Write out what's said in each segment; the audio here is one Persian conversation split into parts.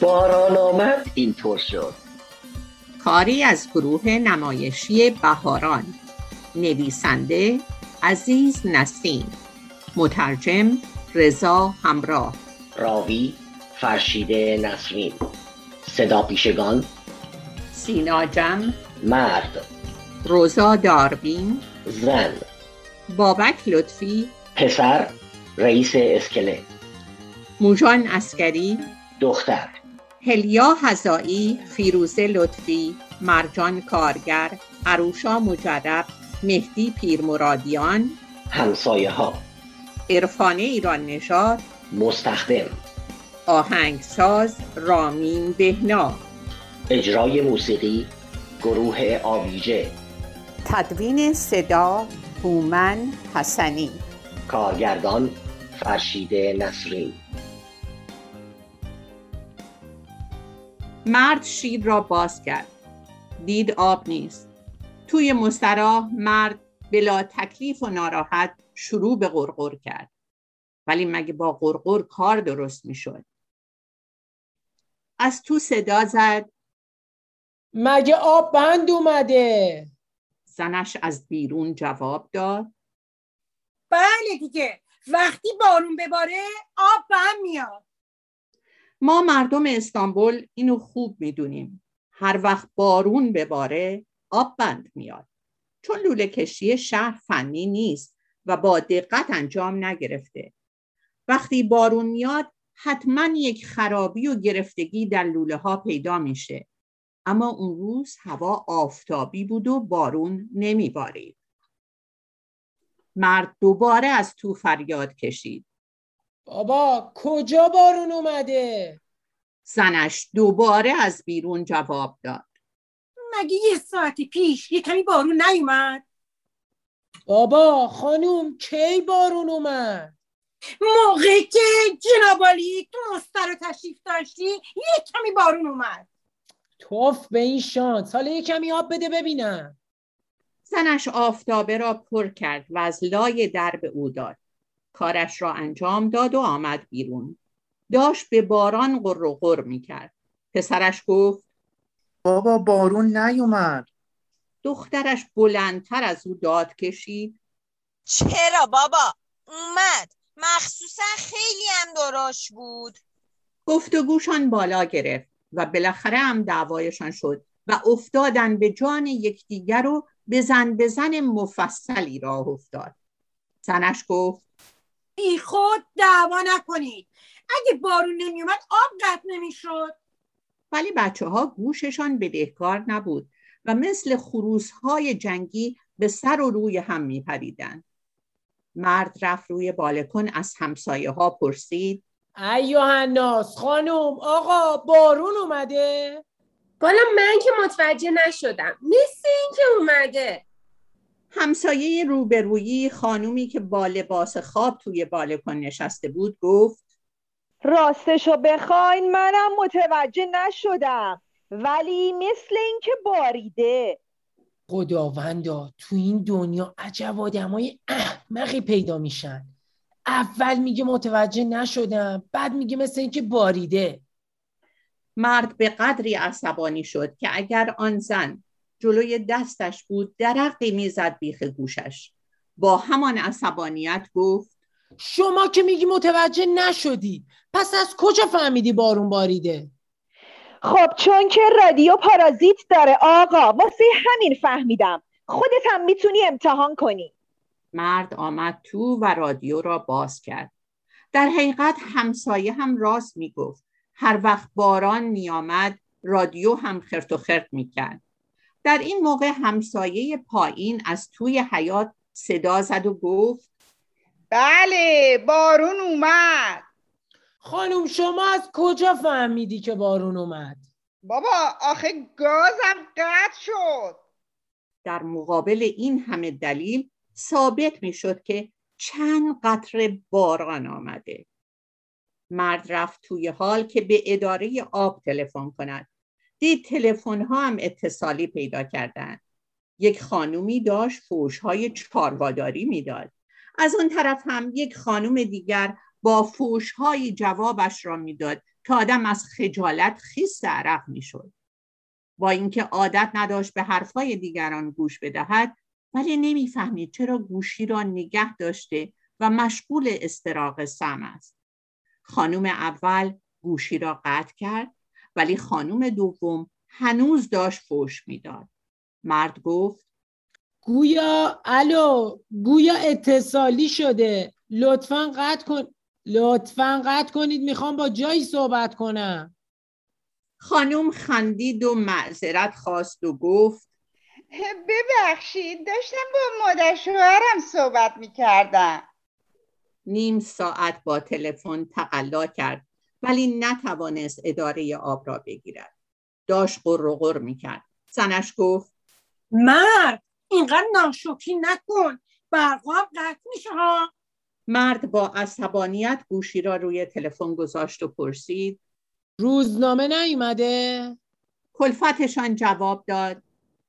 باران آمد اینطور شد. کاری از گروه نمایشی بهاران. نویسنده عزیز نسیم. مترجم رضا همراه. راوی فرشیده نسرین. صدا پیشگان. سینا جم. مرد. روزا داربین زن. بابک لطفی. پسر رئیس اسکله. موژان اسکری دختر. هلیا هزایی فیروزه لطفی مرجان کارگر عروشا مجرب مهدی پیرمرادیان همسایه ها عرفانه ایران نژاد مستخدم. آهنگساز رامین بهنا اجرای موسیقی گروه آویجه. تدوین صدا هومن حسنی. کارگردان فرشیده نسرین. مرد شیر را باز کرد. دید آب نیست. توی مستراح مرد بلا تکلیف و ناراحت شروع به غرغر کرد. ولی مگه با غرغر کار درست می‌شد؟ از تو صدا زد. مگه آب بند اومده؟ زنش از بیرون جواب داد. بله دیگه. وقتی بارون بباره آب بند میاد. ما مردم استانبول اینو خوب می‌دونیم. هر وقت بارون بباره آب بند میاد. چون لوله کشی شهر فنی نیست و با دقت انجام نگرفته. وقتی بارون میاد حتما یک خرابی و گرفتگی در لوله ها پیدا میشه. اما اون روز هوا آفتابی بود و بارون نمیبارید. مرد دوباره از تو فریاد کشید. بابا کجا بارون اومده؟ زنش دوباره از بیرون جواب داد. مگه یه ساعت پیش یه کمی بارون نیومد؟ بابا خانوم کی بارون اومد؟ موقعی که جنابالی تو مستر تشریف داشتی یه کمی بارون اومد. توف به این شانس. حالا یه کمی آب بده ببینم. زنش آفتابه را پر کرد و از لای درب او داد. کارش را انجام داد و آمد بیرون. داشت به باران قر و قر می کرد پسرش گفت بابا بارون نیومد. دخترش بلندتر از او داد کشید. چرا بابا؟ اومد. مخصوصا خیلی هم درشت بود. گفتگوشان بالا گرفت و بالاخره هم دعوایشان شد و افتادن به جان یکدیگر و بزن بزن مفصلی راه افتاد. زنش گفت بی خود دعوا نکنید. اگه بارون نمیومد آب قطع نمی‌شد. ولی بچه ها گوششان بدهکار نبود و مثل خروس های جنگی به سر و روی هم می پریدن. مرد رفت روی بالکن از همسایه ها پرسید. ایوه ناس خانوم آقا بارون اومده؟ بالا من که متوجه نشدم. مثل این که اومده. همسایه روبرویی خانومی که با لباس خواب توی بالکن نشسته بود گفت راستشو بخواین منم متوجه نشدم ولی مثل اینکه باریده. خداوندا تو این دنیا عجب آدمای احمقی پیدا میشن. اول میگه متوجه نشدم بعد میگه مثل اینکه باریده. مرد به قدری عصبانی شد که اگر آن زن جلوی دستش بود درقی می‌زد بیخ گوشش. با همان عصبانیت گفت شما که میگی متوجه نشدی. پس از کجا فهمیدی بارون باریده؟ خب چون که رادیو پارازیت داره آقا واسه همین فهمیدم. خودت هم می‌تونی امتحان کنی. مرد آمد تو و رادیو را باز کرد. در حقیقت همسایه هم راست می‌گفت. هر وقت باران میآمد رادیو هم خرت و خرت می‌کرد. در این موقع همسایه پایین از توی حیات صدا زد و گفت بله بارون اومد. خانم شما از کجا فهمیدی که بارون اومد؟ بابا آخه گازم قطع شد. در مقابل این همه دلیل ثابت می شد که چند قطره باران آمده. مرد رفت توی حال که به اداره آب تلفن کند. دید تلفن ها هم اتصالی پیدا کردند یک خانومی داشت فوش های چارواداری می‌داد. از اون طرف هم یک خانوم دیگر با فوش های جوابش را می‌داد که آدم از خجالت خیس عرق می‌شد. با اینکه عادت نداشت به حرفهای دیگران گوش بدهد ولی نمی‌فهمید چرا گوشی را نگه داشته و مشغول استراق سم است. خانم اول گوشی را قطع کرد ولی خانم دوم هنوز داشت فوش می‌داد. مرد گفت گویا الو گویا اتصالی شده. لطفا قطع کن لطفا قطع کنید می‌خوام با جایی صحبت کنم. خانم خندید و معذرت خواست و گفت ببخشید داشتم با مادر شوهرم صحبت می‌کردم. نیم ساعت با تلفن تقلا کرد. ولی نتوانست اداره آب را بگیرد. داشت قر می‌کرد. زنش گفت مرد اینقدر ناشکری نکن. برقا هم قطع میشه ها. مرد با عصبانیت گوشی را روی تلفن گذاشت و پرسید روزنامه نیومده؟ کلفتشان جواب داد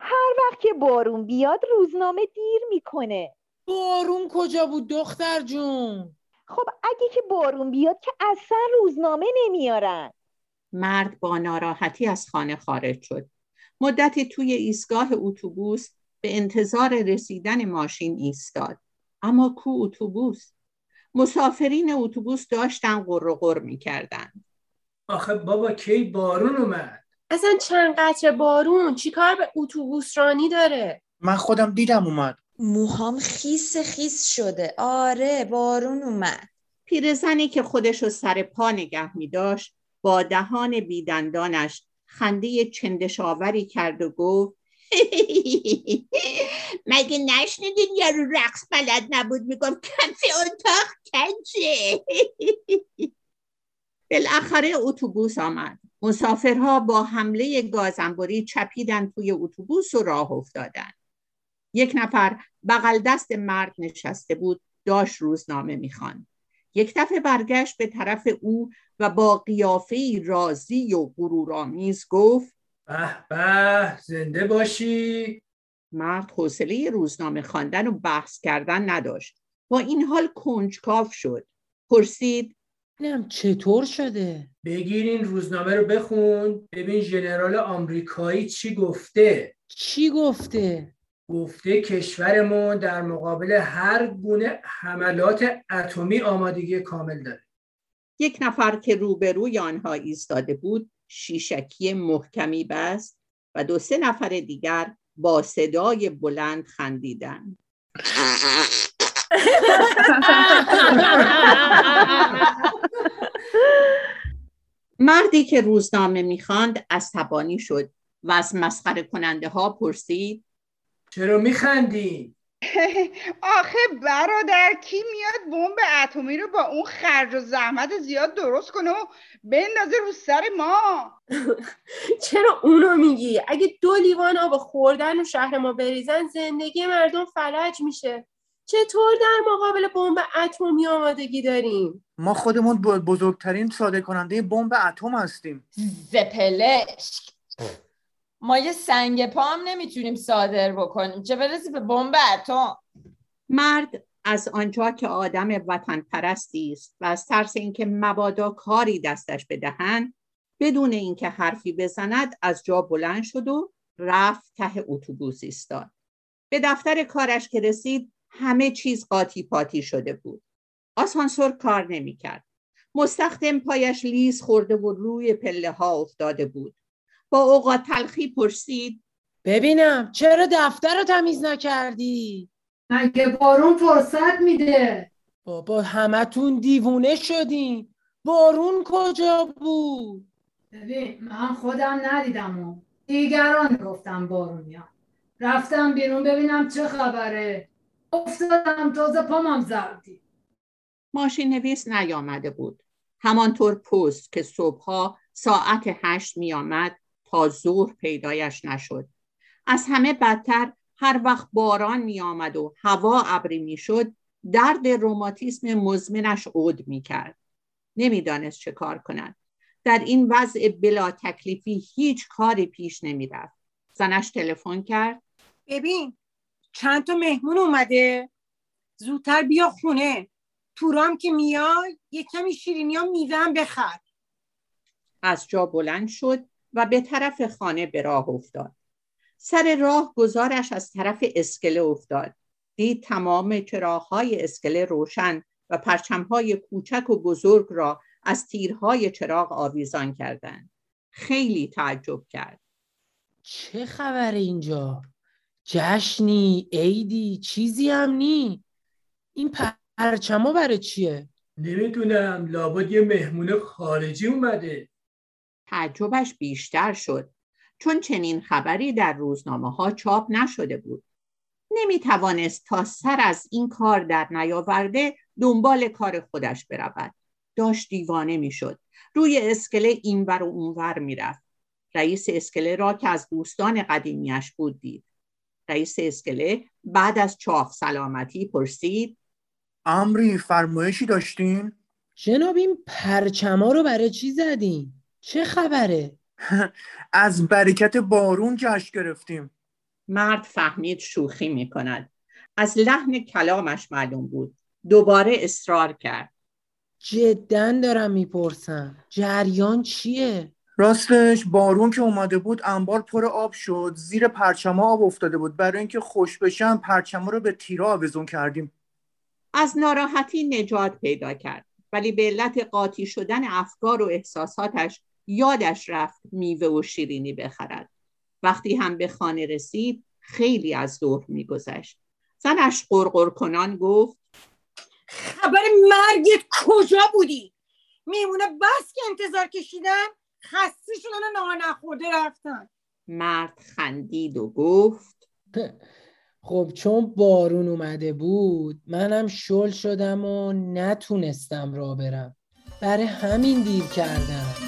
هر وقت که بارون بیاد روزنامه دیر می‌کنه. بارون کجا بود دختر جون؟ خب اگه که بارون بیاد که اصلا روزنامه نمیارن. مرد با ناراحتی از خانه خارج شد. مدتی توی ایستگاه اتوبوس به انتظار رسیدن ماشین ایستاد. اما کو اتوبوس؟ مسافرین اتوبوس داشتن قر می‌کردن. آخه بابا کی بارون اومد؟ اصلا چند قطره بارون؟ چیکار به اتوبوس رانی داره؟ من خودم دیدم اومد. موهام خیس خیس شده. آره بارون اومد. پیرزنی که خودش رو سر پا نگه می داشت با دهان بیدندانش خنده چندشاوری کرد و گفت مگه نشنیدین یارو رقص بلد نبود؟ میگم کف اتاق کنجه. بالاخره اتوبوس آمد. مسافرها با حمله گازنبوری چپیدن توی اتوبوس و راه افتادن. یک نفر بغل دست مرد نشسته بود داشت روزنامه می‌خواند یک دفعه برگشت به طرف او و با قیافه راضی و غرورآمیز گفت به به زنده باشی. مرد حوصله روزنامه خواندن و بحث کردن نداشت. با این حال کنجکاف شد. پرسید اینم چطور شده؟ بگیر روزنامه رو بخون. ببین ژنرال آمریکایی چی گفته. چی گفته؟ گفته کشورمون در مقابل هر گونه حملات اتمی آمادگی کامل داره. یک نفر که روبروی آنها ایستاده بود شیشکی محکمی بست و دو سه نفر دیگر با صدای بلند خندیدن مردی که روزنامه می‌خواند عصبانی شد و از مسخره کننده ها پرسید چرا میخندی؟ آخه برادر کی میاد بمب اتمی رو با اون خرج و زحمت زیاد درست کنه و بندازه رو سر ما؟ چرا اونو میگی؟ اگه دو لیوان آب خوردن و شهر ما بریزن زندگی مردم فلج میشه. چطور در مقابل بمب اتمی آمادگی داریم؟ ما خودمون بزرگترین صادر کننده بمب اتم هستیم. زپلشک. ما یه سنگ پا هم نمی‌تونیم صادر بکنیم. چه برسی به بمب اتم؟ مرد از آنجا که آدم وطن پرستی است و از ترس اینکه مبادا کاری دستش بدهند بدون اینکه حرفی بزند از جا بلند شد و رفت ته اتوبوس ایستاد. به دفتر کارش که رسید همه چیز قاطی پاتی شده بود. آسانسور کار نمی‌کرد. مستخدم پایش لیز خورده و روی پله ها افتاده بود. با اوقات تلخی پرسید. ببینم چرا دفتر رو تمیز نکردی؟ مگه بارون فرصت میده؟ بابا همتون دیوونه شدین. بارون کجا بود؟ ببین من خودم ندیدم و دیگران گفتم بارون میاد. رفتم بیرون ببینم چه خبره. افتادم تازه پامم زردی. ماشین نویس نیامده بود. همانطور پست که صبحها ساعت هشت میآمد تا پیدایش نشد. از همه بدتر هر وقت باران می آمد و هوا ابری می شد درد روماتیسم مزمنش عود می کرد نمی‌دانست چه کار کند. در این وضع بلا تکلیفی هیچ کاری پیش نمی رفت زنش تلفن کرد. ببین چند تا مهمون اومده؟ زودتر بیا خونه. تورام که میای یه کمی شیرینی ها میوه بخر. از جا بلند شد. و به طرف خانه به راه افتاد سر راه گزارش از طرف اسکله افتاد دید تمام چراغهای اسکله روشن و پرچمهای کوچک و بزرگ را از تیرهای چراغ آویزان کردند خیلی تعجب کرد چه خبر اینجا؟ جشنی، عیدی، چیزی هم نی؟ این پرچما برای چیه؟ نمی‌دونم لابد یه مهمون خارجی اومده تعجبش بیشتر شد چون چنین خبری در روزنامه ها چاپ نشده بود. نمی توانست تا سر از این کار در نیاورده دنبال کار خودش برود. داشت دیوانه می‌شد. روی اسکله اینور و اونور می‌رفت. رئیس اسکله را که از دوستان قدیمیش بود دید. رئیس اسکله بعد از چاق سلامتی پرسید امری فرمایشی داشتین؟ جناب این پرچما رو برای چی زدین؟ چه خبره؟ از برکت بارون جشن گرفتیم. مرد فهمید شوخی می کند از لحن کلامش معلوم بود. دوباره اصرار کرد. جدا دارم می‌پرسم. جریان چیه؟ راستش بارون که اومده بود انبار پر آب شد. زیر پرچما آب افتاده بود. برای اینکه خوش بشن پرچما رو به تیرا آویزون کردیم. از ناراحتی نجات پیدا کرد. ولی به علت قاطی شدن افکار و احساساتش یادش رفت میوه و شیرینی بخرد. وقتی هم به خانه رسید خیلی از ظهر میگذشت. زنش قرقر کنان گفت خبر مرگت کجا بودی؟ میمونه بس که انتظار کشیدم خسته شدن و نهار نخورده رفتن. مرد خندید و گفت خب چون بارون اومده بود منم شل شدم و نتونستم را برم. برای همین دیر کردم.